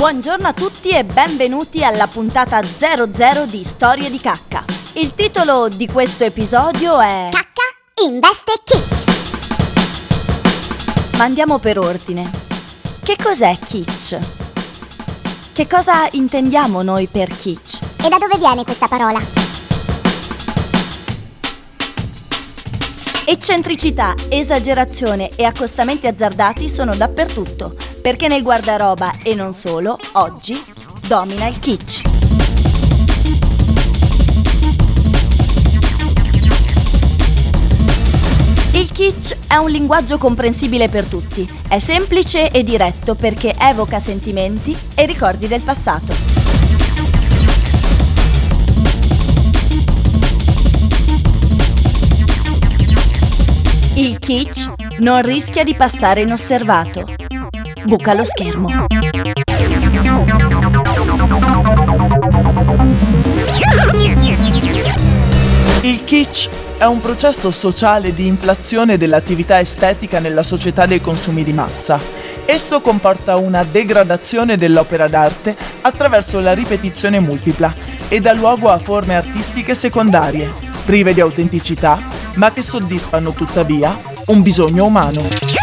Buongiorno a tutti e benvenuti alla puntata 00 di Storie di Cacca. Il titolo di questo episodio è Cacca investe kitsch. Ma andiamo per ordine. Che cos'è kitsch? Che cosa intendiamo noi per kitsch? E da dove viene questa parola? Eccentricità, esagerazione e accostamenti azzardati sono dappertutto, perché nel guardaroba e non solo, oggi domina il kitsch. Il kitsch è un linguaggio comprensibile per tutti, è semplice e diretto perché evoca sentimenti e ricordi del passato. Il kitsch non rischia di passare inosservato. Buca lo schermo. Il kitsch è un processo sociale di inflazione dell'attività estetica nella società dei consumi di massa. Esso comporta una degradazione dell'opera d'arte attraverso la ripetizione multipla e dà luogo a forme artistiche secondarie, prive di autenticità, ma che soddisfano tuttavia un bisogno umano.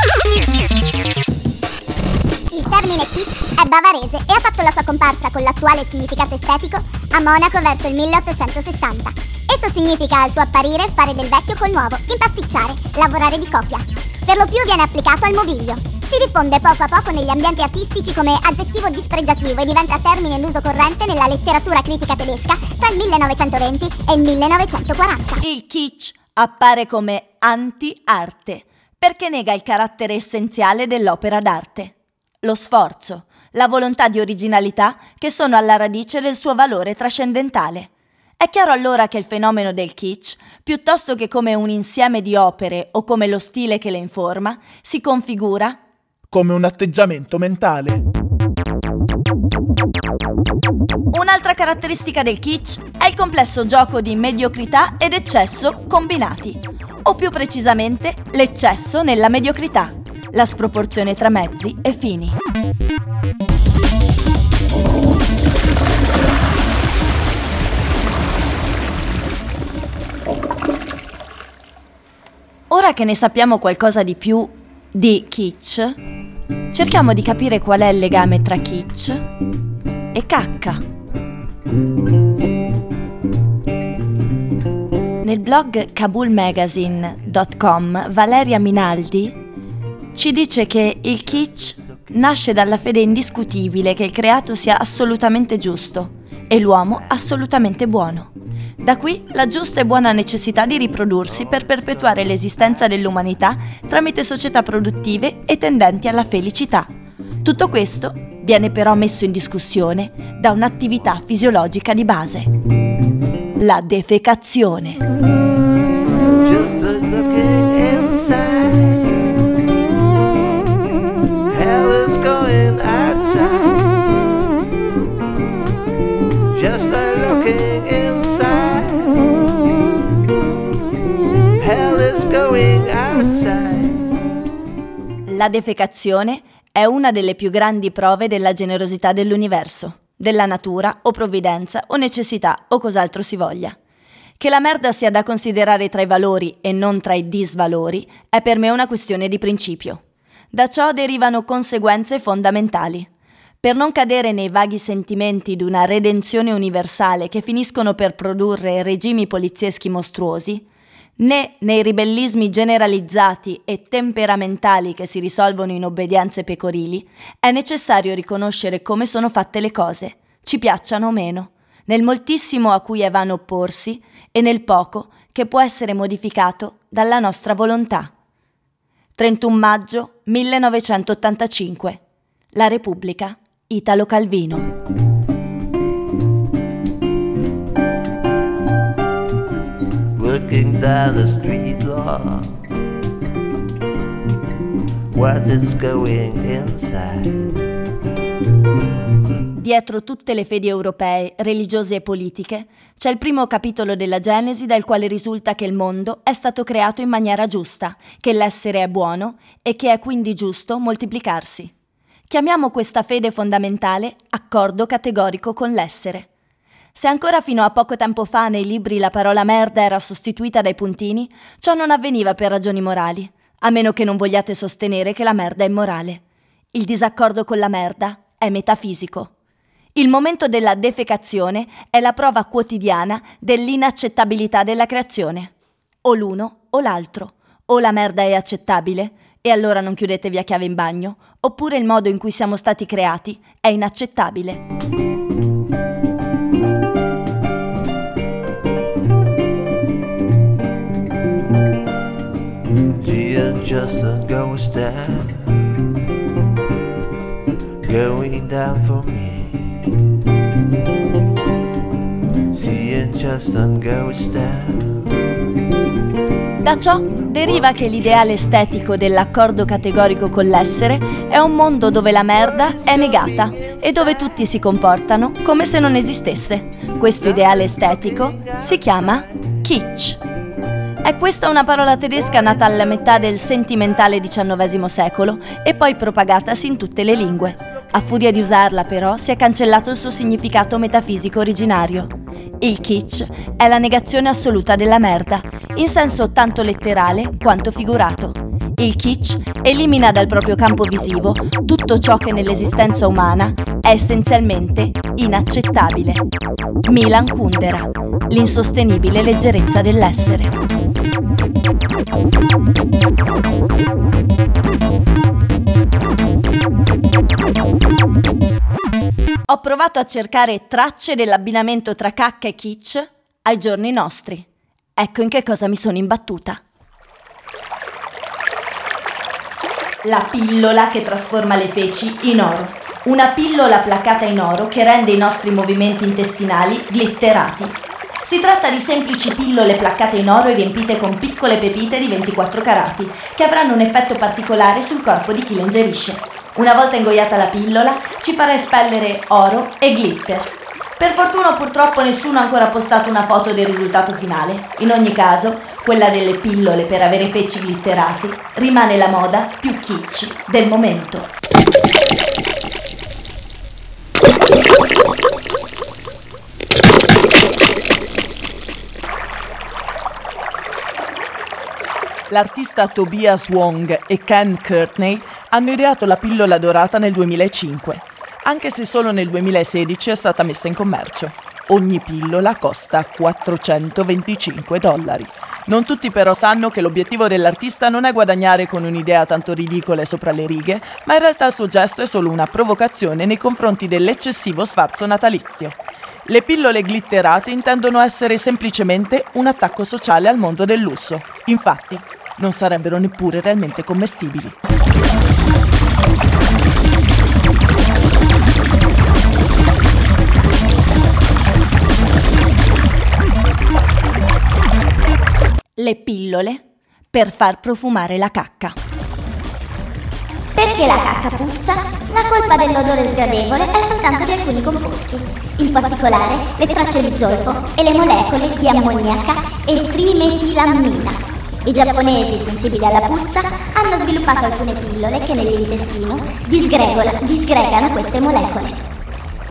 Termine kitsch è bavarese e ha fatto la sua comparsa con l'attuale significato estetico a Monaco verso il 1860. Esso significa al suo apparire fare del vecchio col nuovo, impasticciare, lavorare di copia. Per lo più viene applicato al mobilio. Si diffonde poco a poco negli ambienti artistici come aggettivo dispregiativo e diventa termine in uso corrente nella letteratura critica tedesca tra il 1920 e il 1940. Il kitsch appare come anti-arte perché nega il carattere essenziale dell'opera d'arte. Lo sforzo, la volontà di originalità che sono alla radice del suo valore trascendentale. È chiaro allora che il fenomeno del kitsch, piuttosto che come un insieme di opere o come lo stile che le informa, si configura come un atteggiamento mentale. Un'altra caratteristica del kitsch è il complesso gioco di mediocrità ed eccesso combinati, o più precisamente l'eccesso nella mediocrità, la sproporzione tra mezzi e fini. Ora che ne sappiamo qualcosa di più di kitsch, cerchiamo di capire qual è il legame tra kitsch e cacca. Nel blog kabulmagazine.com Valeria Minaldi ci dice che il kitsch nasce dalla fede indiscutibile che il creato sia assolutamente giusto e l'uomo assolutamente buono. Da qui la giusta e buona necessità di riprodursi per perpetuare l'esistenza dell'umanità tramite società produttive e tendenti alla felicità. Tutto questo viene però messo in discussione da un'attività fisiologica di base. La defecazione. Just a La defecazione è una delle più grandi prove della generosità dell'universo, della natura o provvidenza o necessità o cos'altro si voglia. Che la merda sia da considerare tra i valori e non tra i disvalori è per me una questione di principio. Da ciò derivano conseguenze fondamentali. Per non cadere nei vaghi sentimenti di una redenzione universale che finiscono per produrre regimi polizieschi mostruosi, né nei ribellismi generalizzati e temperamentali che si risolvono in obbedienze pecorili, è necessario riconoscere come sono fatte le cose, ci piacciono o meno, nel moltissimo a cui è vano opporsi e nel poco che può essere modificato dalla nostra volontà. 31 maggio 1985. La Repubblica, Italo Calvino. Working down the street law. What is going inside? Dietro tutte le fedi europee, religiose e politiche, c'è il primo capitolo della Genesi dal quale risulta che il mondo è stato creato in maniera giusta, che l'essere è buono e che è quindi giusto moltiplicarsi. Chiamiamo questa fede fondamentale accordo categorico con l'essere. Se ancora fino a poco tempo fa nei libri la parola merda era sostituita dai puntini, ciò non avveniva per ragioni morali, a meno che non vogliate sostenere che la merda è immorale. Il disaccordo con la merda è metafisico. Il momento della defecazione è la prova quotidiana dell'inaccettabilità della creazione. O l'uno o l'altro. O la merda è accettabile, e allora non chiudetevi a chiave in bagno, oppure il modo in cui siamo stati creati è inaccettabile. Just a ghost down, going down for me. Seeing just a ghost down. Da ciò deriva che l'ideale estetico dell'accordo categorico con l'essere è un mondo dove la merda è negata e dove tutti si comportano come se non esistesse. Questo ideale estetico si chiama kitsch. È questa una parola tedesca nata alla metà del sentimentale XIX secolo e poi propagatasi in tutte le lingue. A furia di usarla però si è cancellato il suo significato metafisico originario. Il kitsch è la negazione assoluta della merda, in senso tanto letterale quanto figurato. Il kitsch elimina dal proprio campo visivo tutto ciò che nell'esistenza umana è essenzialmente inaccettabile. Milan Kundera, l'insostenibile leggerezza dell'essere. Ho provato a cercare tracce dell'abbinamento tra cacca e kitsch ai giorni nostri. Ecco in che cosa mi sono imbattuta. La pillola che trasforma le feci in oro. Una pillola placcata in oro che rende i nostri movimenti intestinali glitterati. Si tratta di semplici pillole placcate in oro e riempite con piccole pepite di 24 carati, che avranno un effetto particolare sul corpo di chi le ingerisce. Una volta ingoiata la pillola, ci farà espellere oro e glitter. Per fortuna purtroppo nessuno ha ancora postato una foto del risultato finale. In ogni caso, quella delle pillole per avere feci glitterati rimane la moda più kitsch del momento. L'artista Tobias Wong e Ken Courtney hanno ideato la pillola dorata nel 2005, anche se solo nel 2016 è stata messa in commercio. Ogni pillola costa 425 dollari. Non tutti però sanno che l'obiettivo dell'artista non è guadagnare con un'idea tanto ridicola sopra le righe, ma in realtà il suo gesto è solo una provocazione nei confronti dell'eccessivo sfarzo natalizio. Le pillole glitterate intendono essere semplicemente un attacco sociale al mondo del lusso. Infatti, non sarebbero neppure realmente commestibili. Le pillole per far profumare la cacca. Perché la cacca puzza? La colpa dell'odore sgradevole è soltanto di alcuni composti, in particolare le tracce di zolfo e le molecole di ammoniaca e trimetilammina, i giapponesi, sensibili alla puzza, hanno sviluppato alcune pillole che nell'intestino disgregano queste molecole.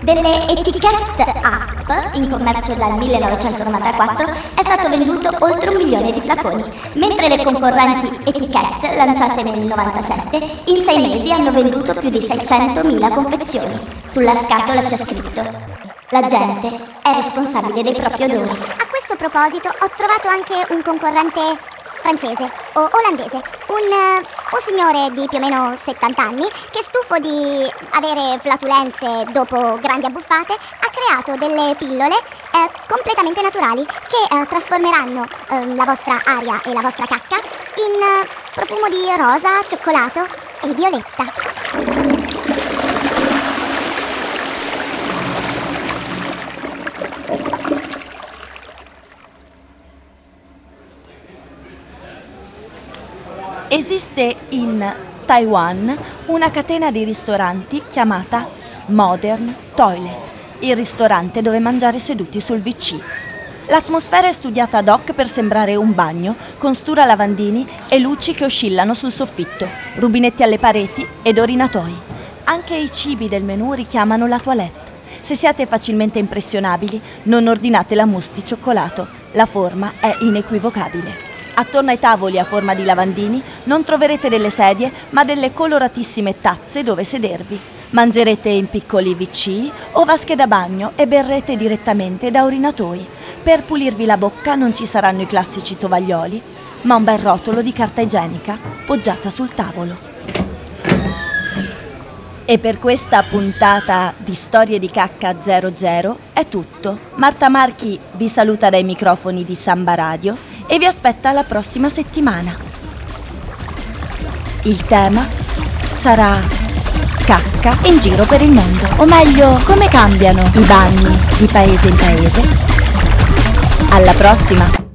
Delle etichette app in commercio dal 1994 è stato venduto oltre un milione di flaconi, mentre le concorrenti etichette lanciate nel 1997 in sei mesi hanno venduto più di 600.000 confezioni. Sulla scatola c'è scritto la gente è responsabile dei propri odori. A questo proposito ho trovato anche un concorrente francese o olandese, un, uh, un signore di più o meno 70 anni che stufo di avere flatulenze dopo grandi abbuffate ha creato delle pillole eh, completamente naturali che eh, trasformeranno eh, la vostra aria e la vostra cacca in eh, profumo di rosa, cioccolato e violetta. Esiste in Taiwan una catena di ristoranti chiamata Modern Toilet, il ristorante dove mangiare seduti sul WC. L'atmosfera è studiata ad hoc per sembrare un bagno, con stura lavandini e luci che oscillano sul soffitto, rubinetti alle pareti ed orinatoi. Anche i cibi del menù richiamano la toilette. Se siete facilmente impressionabili, non ordinate la mousse di cioccolato. La forma è inequivocabile. Attorno ai tavoli a forma di lavandini non troverete delle sedie, ma delle coloratissime tazze dove sedervi. Mangerete in piccoli WC o vasche da bagno e berrete direttamente da orinatoi. Per pulirvi la bocca non ci saranno i classici tovaglioli, ma un bel rotolo di carta igienica poggiata sul tavolo. E per questa puntata di Storie di Cacca 00 è tutto. Marta Marchi vi saluta dai microfoni di Samba Radio e vi aspetta la prossima settimana. Il tema sarà cacca in giro per il mondo, o meglio, come cambiano i bagni di paese in paese. Alla prossima!